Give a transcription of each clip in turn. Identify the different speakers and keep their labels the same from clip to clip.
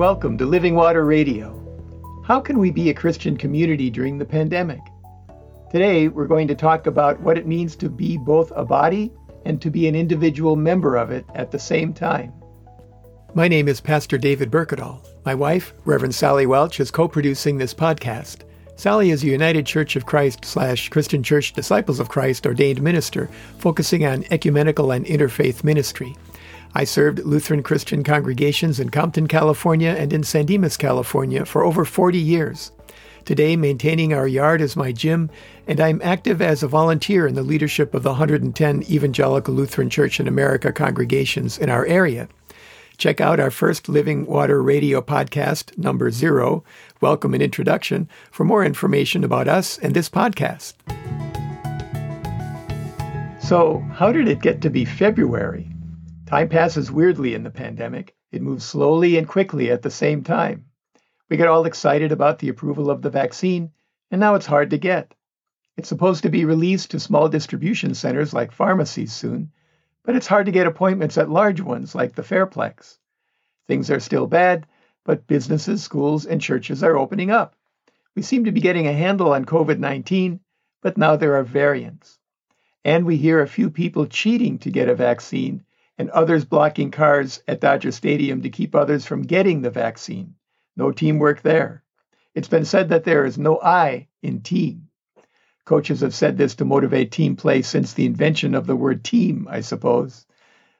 Speaker 1: Welcome to Living Water Radio. How can we be a Christian community during the pandemic? Today, we're going to talk about what it means to be both a body and to be an individual member of it at the same time. My name is Pastor David Berkedal. My wife, Reverend Sally Welch, is co producing this podcast. Sally is a United Church of Christ slash Christian Church Disciples of Christ ordained minister focusing on ecumenical and interfaith ministry. I served Lutheran Christian congregations in Compton, California and in San Dimas, California for over 40 years. Today, maintaining our yard is my gym, and I'm active as a volunteer in the leadership of the 110 Evangelical Lutheran Church in America congregations in our area. Check out our first Living Water Radio podcast, number zero, Welcome and Introduction, for more information about us and this podcast. So, how did it get to be February? Time passes weirdly in the pandemic. It moves slowly and quickly at the same time. We get all excited about the approval of the vaccine, and now it's hard to get. It's supposed to be released to small distribution centers like pharmacies soon, but it's hard to get appointments at large ones like the Fairplex. Things are still bad, but businesses, schools, and churches are opening up. We seem to be getting a handle on COVID 19, but now there are variants. And we hear a few people cheating to get a vaccine and others blocking cars at Dodger Stadium to keep others from getting the vaccine. No teamwork there. It's been said that there is no I in team. Coaches have said this to motivate team play since the invention of the word team, I suppose.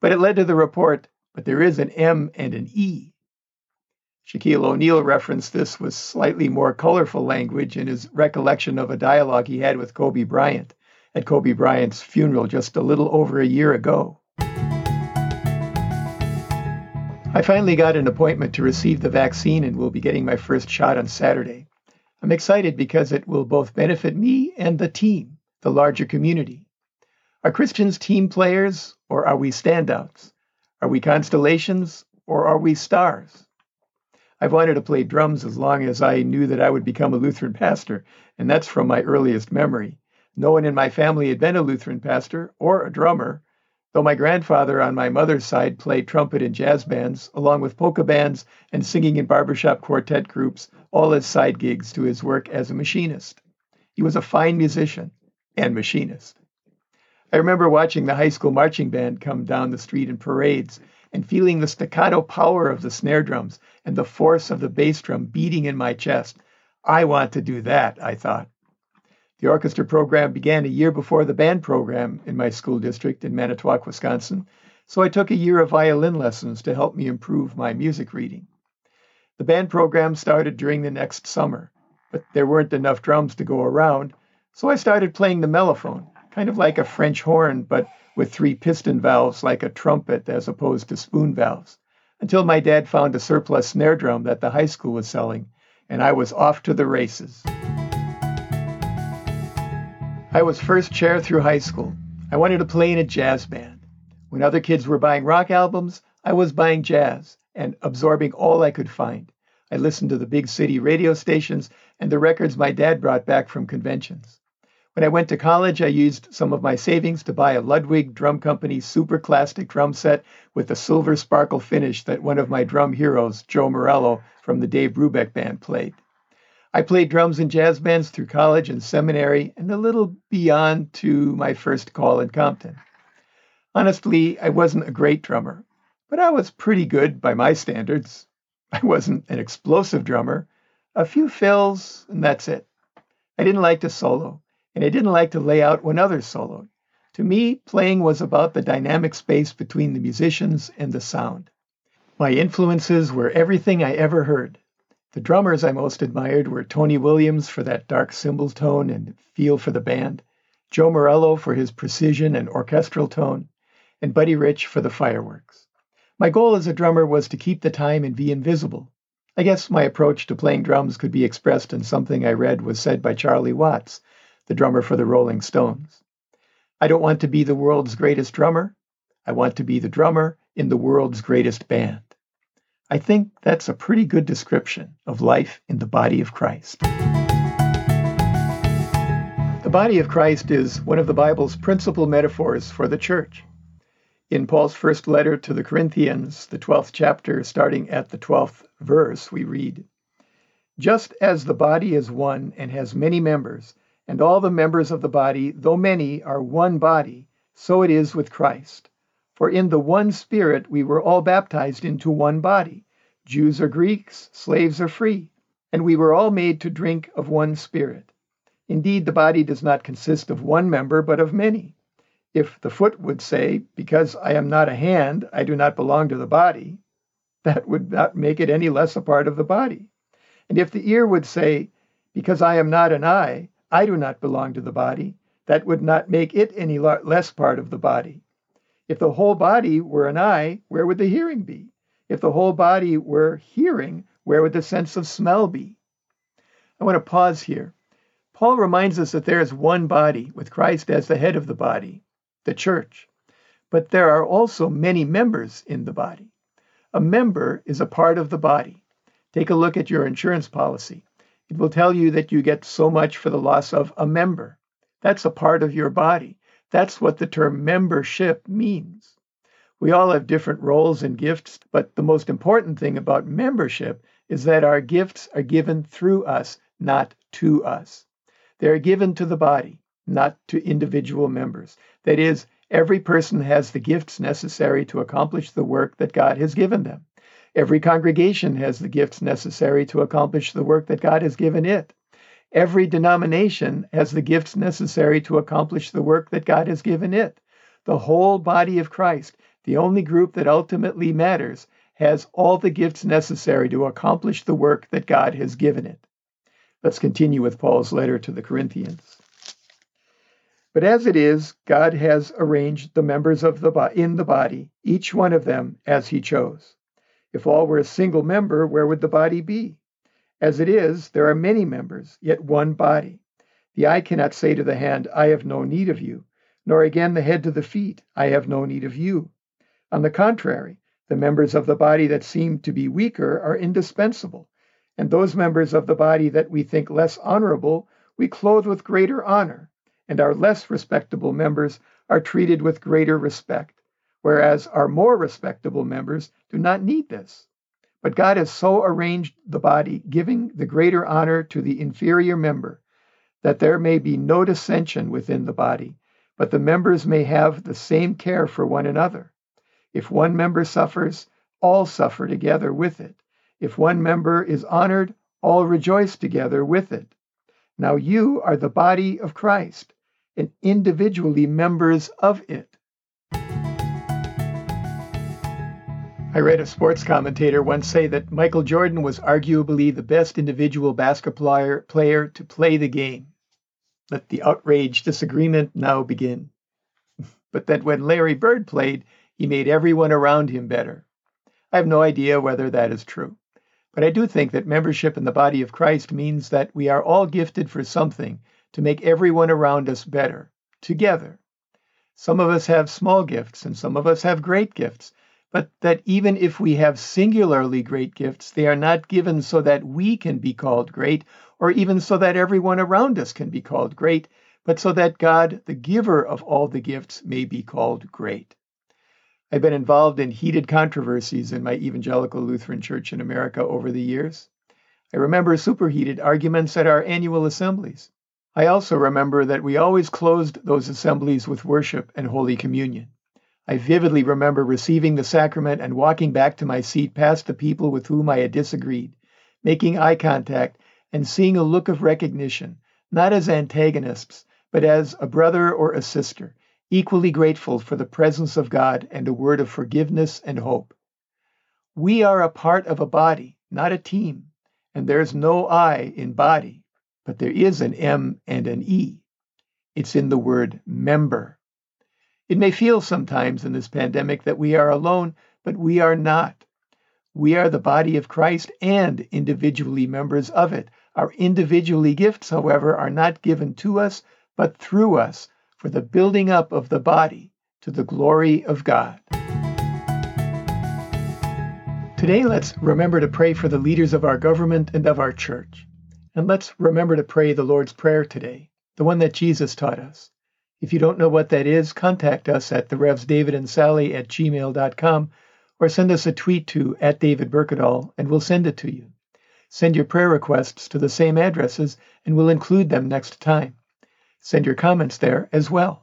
Speaker 1: But it led to the report, but there is an M and an E. Shaquille O'Neal referenced this with slightly more colorful language in his recollection of a dialogue he had with Kobe Bryant at Kobe Bryant's funeral just a little over a year ago. I finally got an appointment to receive the vaccine and will be getting my first shot on Saturday. I'm excited because it will both benefit me and the team, the larger community. Are Christians team players or are we standouts? Are we constellations or are we stars? I've wanted to play drums as long as I knew that I would become a Lutheran pastor, and that's from my earliest memory. No one in my family had been a Lutheran pastor or a drummer, though my grandfather on my mother's side played trumpet in jazz bands, along with polka bands and singing in barbershop quartet groups, all as side gigs to his work as a machinist. He was a fine musician and machinist. I remember watching the high school marching band come down the street in parades and feeling the staccato power of the snare drums and the force of the bass drum beating in my chest. I want to do that, I thought. The orchestra program began a year before the band program in my school district in Manitowoc, Wisconsin, so I took a year of violin lessons to help me improve my music reading. The band program started during the next summer, but there weren't enough drums to go around, so I started playing the mellophone, kind of like a French horn, but with three piston valves like a trumpet as opposed to spoon valves, until my dad found a surplus snare drum that the high school was selling, and I was off to the races. I was first chair through high school. I wanted to play in a jazz band. When other kids were buying rock albums, I was buying jazz and absorbing all I could find. I listened to the big city radio stations and the records my dad brought back from conventions. When I went to college, I used some of my savings to buy a Ludwig Drum Company super classic drum set with the silver sparkle finish that one of my drum heroes, Joe Morello from the Dave Brubeck Band, played. I played drums in jazz bands through college and seminary and a little beyond to my first call in Compton. Honestly, I wasn't a great drummer, but I was pretty good by my standards. I wasn't an explosive drummer, a few fills, and that's it. I didn't like to solo, and I didn't like to lay out when others soloed. To me, playing was about the dynamic space between the musicians and the sound. My influences were everything I ever heard the drummers I most admired were Tony Williams for that dark cymbal tone and feel for the band, Joe Morello for his precision and orchestral tone, and Buddy Rich for the fireworks. My goal as a drummer was to keep the time and be invisible. I guess my approach to playing drums could be expressed in something I read was said by Charlie Watts, the drummer for the Rolling Stones. I don't want to be the world's greatest drummer. I want to be the drummer in the world's greatest band. I think that's a pretty good description of life in the body of Christ. The body of Christ is one of the Bible's principal metaphors for the church. In Paul's first letter to the Corinthians, the 12th chapter, starting at the 12th verse, we read Just as the body is one and has many members, and all the members of the body, though many, are one body, so it is with Christ. For in the one Spirit we were all baptized into one body, Jews or Greeks, slaves or free, and we were all made to drink of one Spirit. Indeed, the body does not consist of one member, but of many. If the foot would say, Because I am not a hand, I do not belong to the body, that would not make it any less a part of the body. And if the ear would say, Because I am not an eye, I do not belong to the body, that would not make it any less part of the body. If the whole body were an eye, where would the hearing be? If the whole body were hearing, where would the sense of smell be? I want to pause here. Paul reminds us that there is one body, with Christ as the head of the body the church. But there are also many members in the body. A member is a part of the body. Take a look at your insurance policy. It will tell you that you get so much for the loss of a member. That's a part of your body. That's what the term membership means. We all have different roles and gifts, but the most important thing about membership is that our gifts are given through us, not to us. They are given to the body not to individual members. That is, every person has the gifts necessary to accomplish the work that God has given them. Every congregation has the gifts necessary to accomplish the work that God has given it. Every denomination has the gifts necessary to accomplish the work that God has given it. The whole body of Christ, the only group that ultimately matters, has all the gifts necessary to accomplish the work that God has given it. Let's continue with Paul's letter to the Corinthians. But as it is, God has arranged the members of the bo- in the body, each one of them as he chose. If all were a single member, where would the body be? As it is, there are many members, yet one body. The eye cannot say to the hand, I have no need of you, nor again the head to the feet, I have no need of you. On the contrary, the members of the body that seem to be weaker are indispensable, and those members of the body that we think less honorable we clothe with greater honor and our less respectable members are treated with greater respect, whereas our more respectable members do not need this. But God has so arranged the body, giving the greater honor to the inferior member, that there may be no dissension within the body, but the members may have the same care for one another. If one member suffers, all suffer together with it. If one member is honored, all rejoice together with it. Now you are the body of Christ and individually members of it. I read a sports commentator once say that Michael Jordan was arguably the best individual basketball player to play the game. Let the outraged disagreement now begin. but that when Larry Bird played, he made everyone around him better. I have no idea whether that is true. But I do think that membership in the body of Christ means that we are all gifted for something to make everyone around us better, together. Some of us have small gifts and some of us have great gifts, but that even if we have singularly great gifts, they are not given so that we can be called great, or even so that everyone around us can be called great, but so that God, the giver of all the gifts, may be called great. I've been involved in heated controversies in my evangelical Lutheran church in America over the years. I remember superheated arguments at our annual assemblies. I also remember that we always closed those assemblies with worship and Holy Communion. I vividly remember receiving the sacrament and walking back to my seat past the people with whom I had disagreed, making eye contact and seeing a look of recognition, not as antagonists, but as a brother or a sister, equally grateful for the presence of God and a word of forgiveness and hope. We are a part of a body, not a team, and there's no I in body but there is an M and an E. It's in the word member. It may feel sometimes in this pandemic that we are alone, but we are not. We are the body of Christ and individually members of it. Our individually gifts, however, are not given to us, but through us for the building up of the body to the glory of God. Today, let's remember to pray for the leaders of our government and of our church. And let's remember to pray the Lord's Prayer today, the one that Jesus taught us. If you don't know what that is, contact us at the Revs David and Sally at gmail.com or send us a tweet to at David Berkedal and we'll send it to you. Send your prayer requests to the same addresses and we'll include them next time. Send your comments there as well.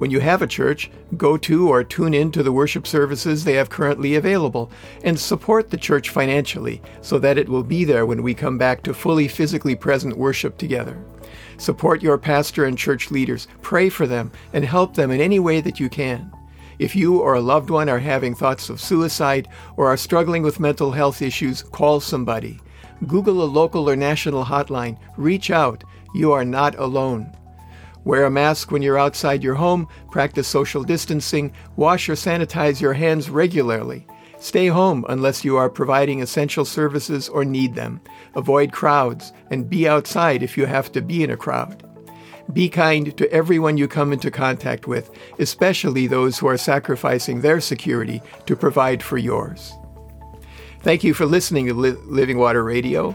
Speaker 1: When you have a church, go to or tune in to the worship services they have currently available and support the church financially so that it will be there when we come back to fully physically present worship together. Support your pastor and church leaders, pray for them, and help them in any way that you can. If you or a loved one are having thoughts of suicide or are struggling with mental health issues, call somebody. Google a local or national hotline. Reach out. You are not alone. Wear a mask when you're outside your home, practice social distancing, wash or sanitize your hands regularly. Stay home unless you are providing essential services or need them. Avoid crowds and be outside if you have to be in a crowd. Be kind to everyone you come into contact with, especially those who are sacrificing their security to provide for yours. Thank you for listening to Living Water Radio.